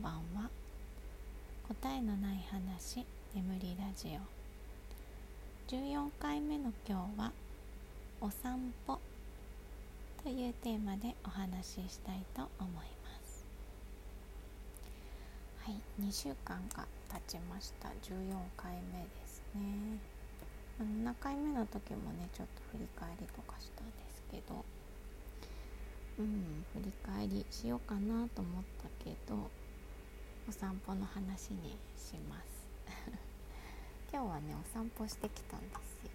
んばんは。答えのない話眠りラジオ。14回目の今日はお散歩というテーマでお話ししたいと思います。はい2週間が経ちました。14回目ですね。7回目の時もねちょっと振り返りとかしたんですけど。うん振り返りしようかなと思ったけどお散歩の話にします。今日はねお散歩してきたんですよ、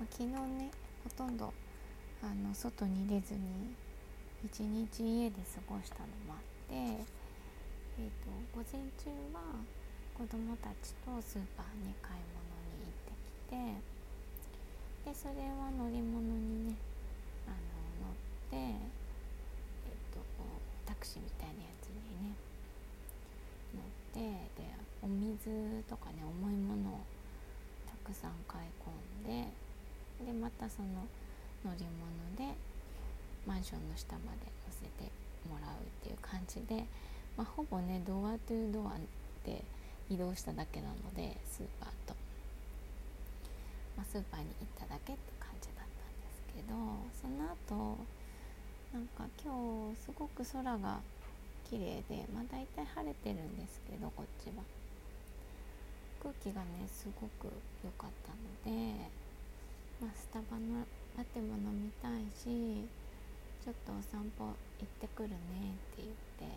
まあ、昨日ねほとんどあの外に出ずに一日家で過ごしたのもあって、えーと、午前中は子供たちとスーパーに買い物に行ってきてでそれは乗り物にねあので、えっと、タクシーみたいなやつでお水とかね重いものをたくさん買い込んででまたその乗り物でマンションの下まで乗せてもらうっていう感じで、まあ、ほぼねドアトゥードアで移動しただけなのでスーパーと、まあ、スーパーに行っただけって感じだったんですけどその後なんか今日すごく空が綺麗でまあ大体晴れてるんですけどこっちは。空気がねすごく良かったので、まあ、スタバのラテも飲みたいしちょっとお散歩行ってくるねって言って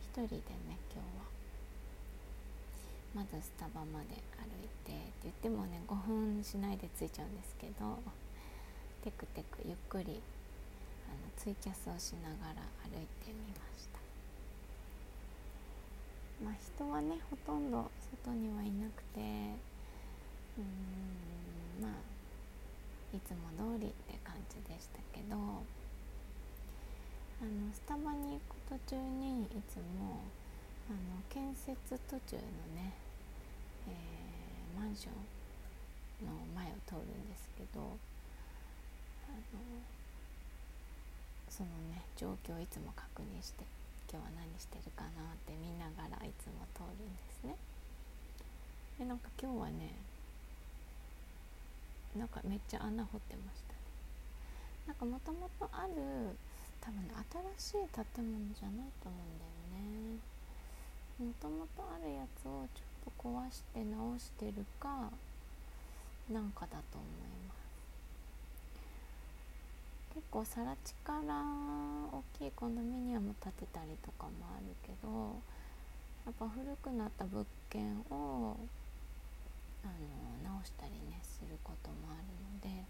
一人でね今日は。まずスタバまで歩いてって言ってもね5分しないで着いちゃうんですけどテクテクゆっくりのツイキャスをしながら歩いてみました。まあ人はねほとんど外にはいなくてうーんまあいつも通りって感じでしたけどあのスタバに行く途中にいつもあの建設途中のね、えー、マンションの前を通るんですけどあのそのね状況をいつも確認して今日は何してるかなって見ながらいつも通るんですね。でなんか今日はねなんかめっちゃ穴掘ってましたね。なんかもともとある多分ね新しい建物じゃないと思うんだよね。もともとあるやつをちょっと壊して直してるかなんかだと思います。結構更地から大きいコンドミニアム建てたりとかもあるけどやっぱ古くなった物件をあの直したりねすることもあるので、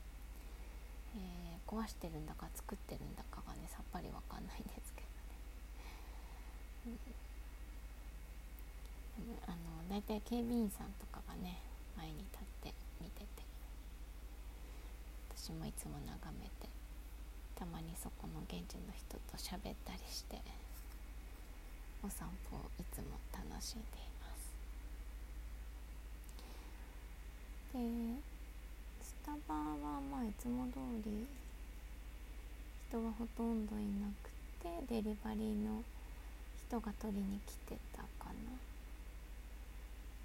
えー、壊してるんだか作ってるんだかがねさっぱりわかんないんですけどね。うん、あの大体警備員さんとかがね前に立って見てて私もいつも眺めてたまにそこの現地の人と喋ったりしてお散歩をいつも楽しんでいます。でスタバはまあいつも通り人がほとんどいなくてデリバリーの人が取りに来てたかな。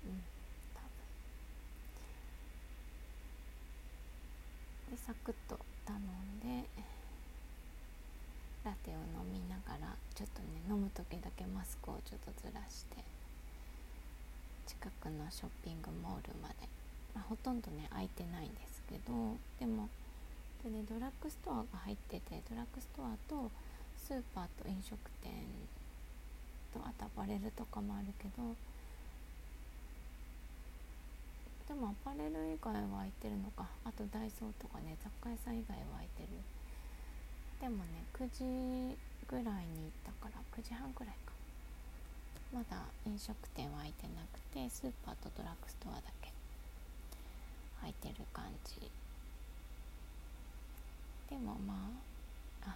うん多分。でサクッと頼んでラテを飲みながらちょっとね飲む時だけマスクをちょっとずらして近くのショッピングモールまで、まあ、ほとんどね空いてないんですけどでもで、ね、ドラッグストアが入っててドラッグストアとスーパーと飲食店とあとアパレルとかもあるけどでもアパレル以外は空いてるのか。あとダイソーとかね雑貨屋さん以外は空いてる。でもね9時ぐらいに行ったから9時半ぐらいか。まだ飲食店は開いてなくてスーパーとドラッグストアだけ。開いてる感じ。でもまああ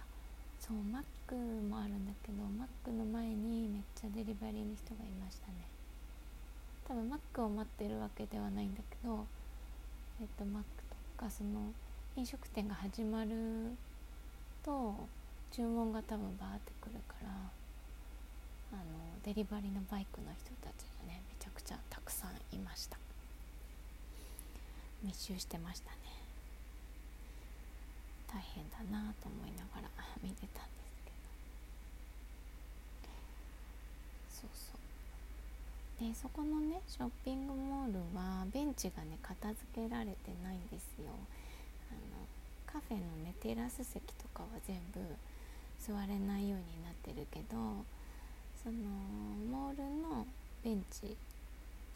そうマックもあるんだけどマックの前にめっちゃデリバリーの人がいましたね。多分マックを待ってるわけではないんだけどえっとマックとかその飲食店が始まると注文が多分バーってくるからあのデリバリーのバイクの人たちがねめちゃくちゃたくさんいました。密集してましたね。大変だなと思いながら 見てたんですけど。そうそう。でそこのねショッピングモールはベンチがね片付けられてないんですよ。テラス席とかは全部座れないようになってるけどそのモールのベンチ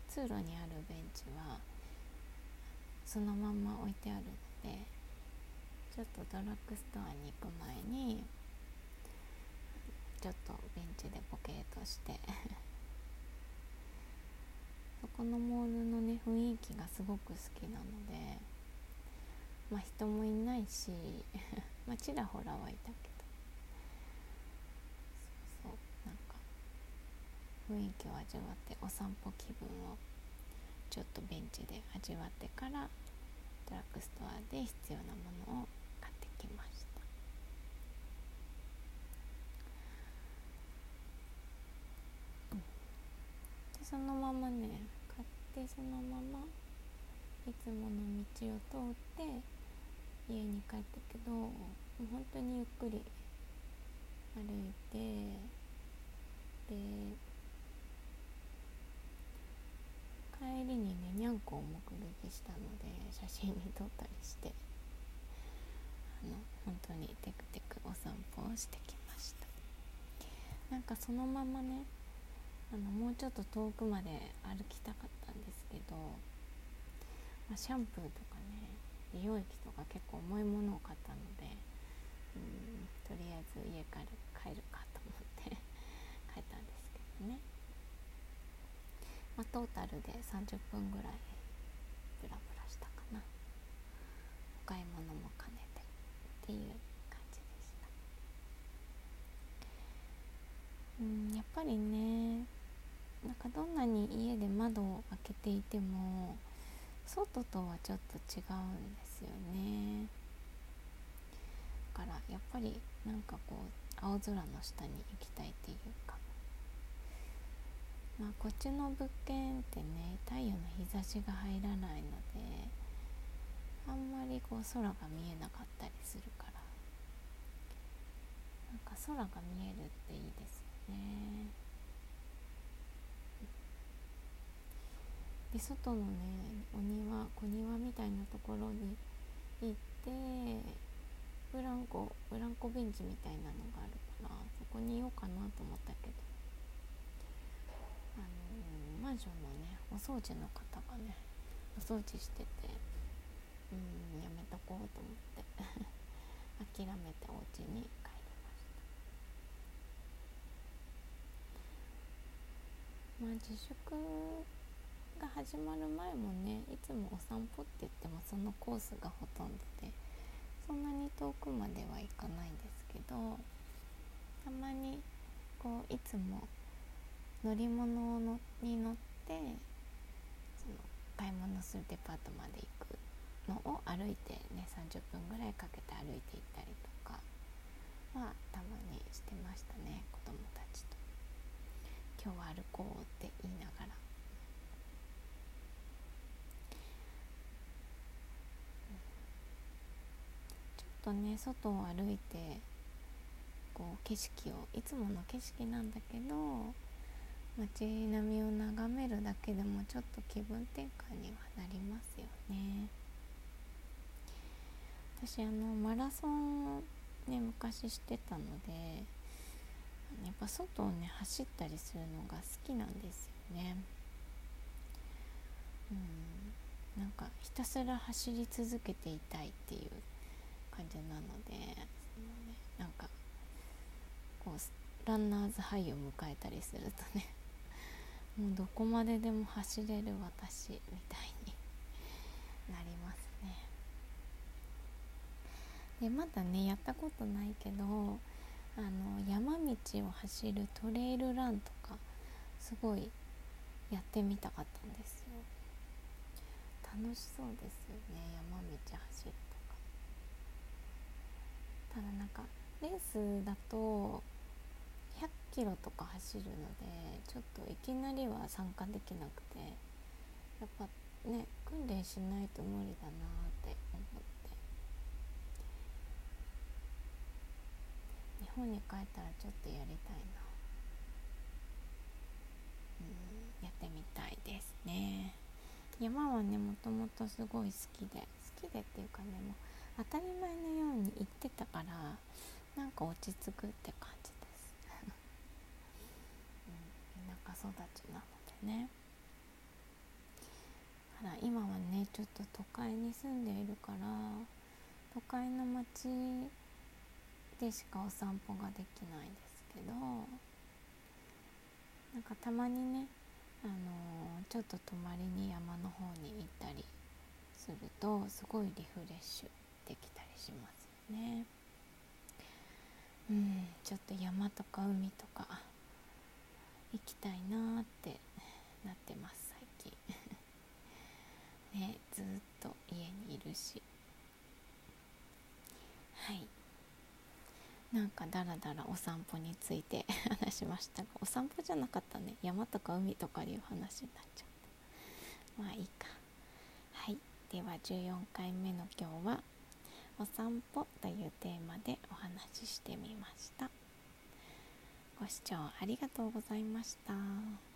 通路にあるベンチはそのまま置いてあるのでちょっとドラッグストアに行く前にちょっとベンチでボケーとして そこのモールのね雰囲気がすごく好きなのでまあ人もいないし まあちらほらはいたけど。そうそうなんか雰囲気を味わってお散歩気分をちょっとベンチで味わってからドラッグストアで必要なものを買ってきました。でそのままね買ってそのままいつもの道を通って家に帰ったけどもう本当にゆっくり歩いてで帰りにねにゃんこを目撃したので写真に撮ったりしてあの本当にテクテクお散歩をしてきました。なんかそのままねあのもうちょっと遠くまで歩きたかったんですけど、まあ、シャンプーとかね美容液とか結構重いものを買ったのでうんとりあえず家から帰るかと思って 帰ったんですけどね、まあ、トータルで30分ぐらいブラブラしたかな。お買い物も兼ねてっていう感じでした。うんやっぱりねなんかどんなに家で窓を開けていても外とはちょっと違うんですよね。だからやっぱりなんかこう青空の下に行きたいっていうか。まあこっちの物件ってね太陽の日差しが入らないのであんまりこう空が見えなかったりするから。なんか空が見えるっていいですよね。で外のねお庭小庭みたいなところに行ってブランコブランコベンチみたいなのがあるからそこにいようかなと思ったけど。あのー、マンションのねお掃除の方がねお掃除しててうんやめとこうと思って。諦めてお家に帰りました。まあ自粛が始まる前もねいつもお散歩って言ってもそのコースがほとんどでそんなに遠くまでは行かないんですけどたまにこういつも乗り物のに乗ってその買い物するデパートまで行くのを歩いてね30分ぐらいかけて歩いて行ったりとかはたまにしてましたね子供たちと。今日は歩こうって言いながらとね外を歩いてこう景色をいつもの景色なんだけど街並みを眺めるだけでもちょっと気分転換にはなりますよね。私あのマラソンをね昔してたのでやっぱ外をね走ったりするのが好きなんですよね。うんなんかひたすら走り続けていたいっていう感じなので、ね、なんかこうランナーズハイを迎えたりするとね もうどこまででも走れる私みたいになりますね。でまだねやったことないけどあの山道を走るトレイルランとかすごいやってみたかったんですよ楽しそうですよね山道走るただなんかレースだと100キロとか走るのでちょっといきなりは参加できなくてやっぱね訓練しないと無理だなって思って。日本に帰ったらちょっとやりたいな。うんやってみたいですね。山はねもともとすごい好きで好きでっていうかねもう当たり前のように行ってたからなんか落ち着くって感じです、うん、田舎育ちなのでね。ほら今はねちょっと都会に住んでいるから都会の街でしかお散歩ができないですけどなんかたまにねあのー、ちょっと泊まりに山の方に行ったりするとすごいリフレッシュ。しますよね。うんちょっと山とか海とか行きたいなってなってます最近。ねずっと家にいるし。はい。なんかだらだらお散歩について 話しましたがお散歩じゃなかったね。山とか海とかでいう話になっちゃった。まあいいか。はい。では14回目の今日は「お散歩」というテーマでお話ししてみましたご視聴ありがとうございました。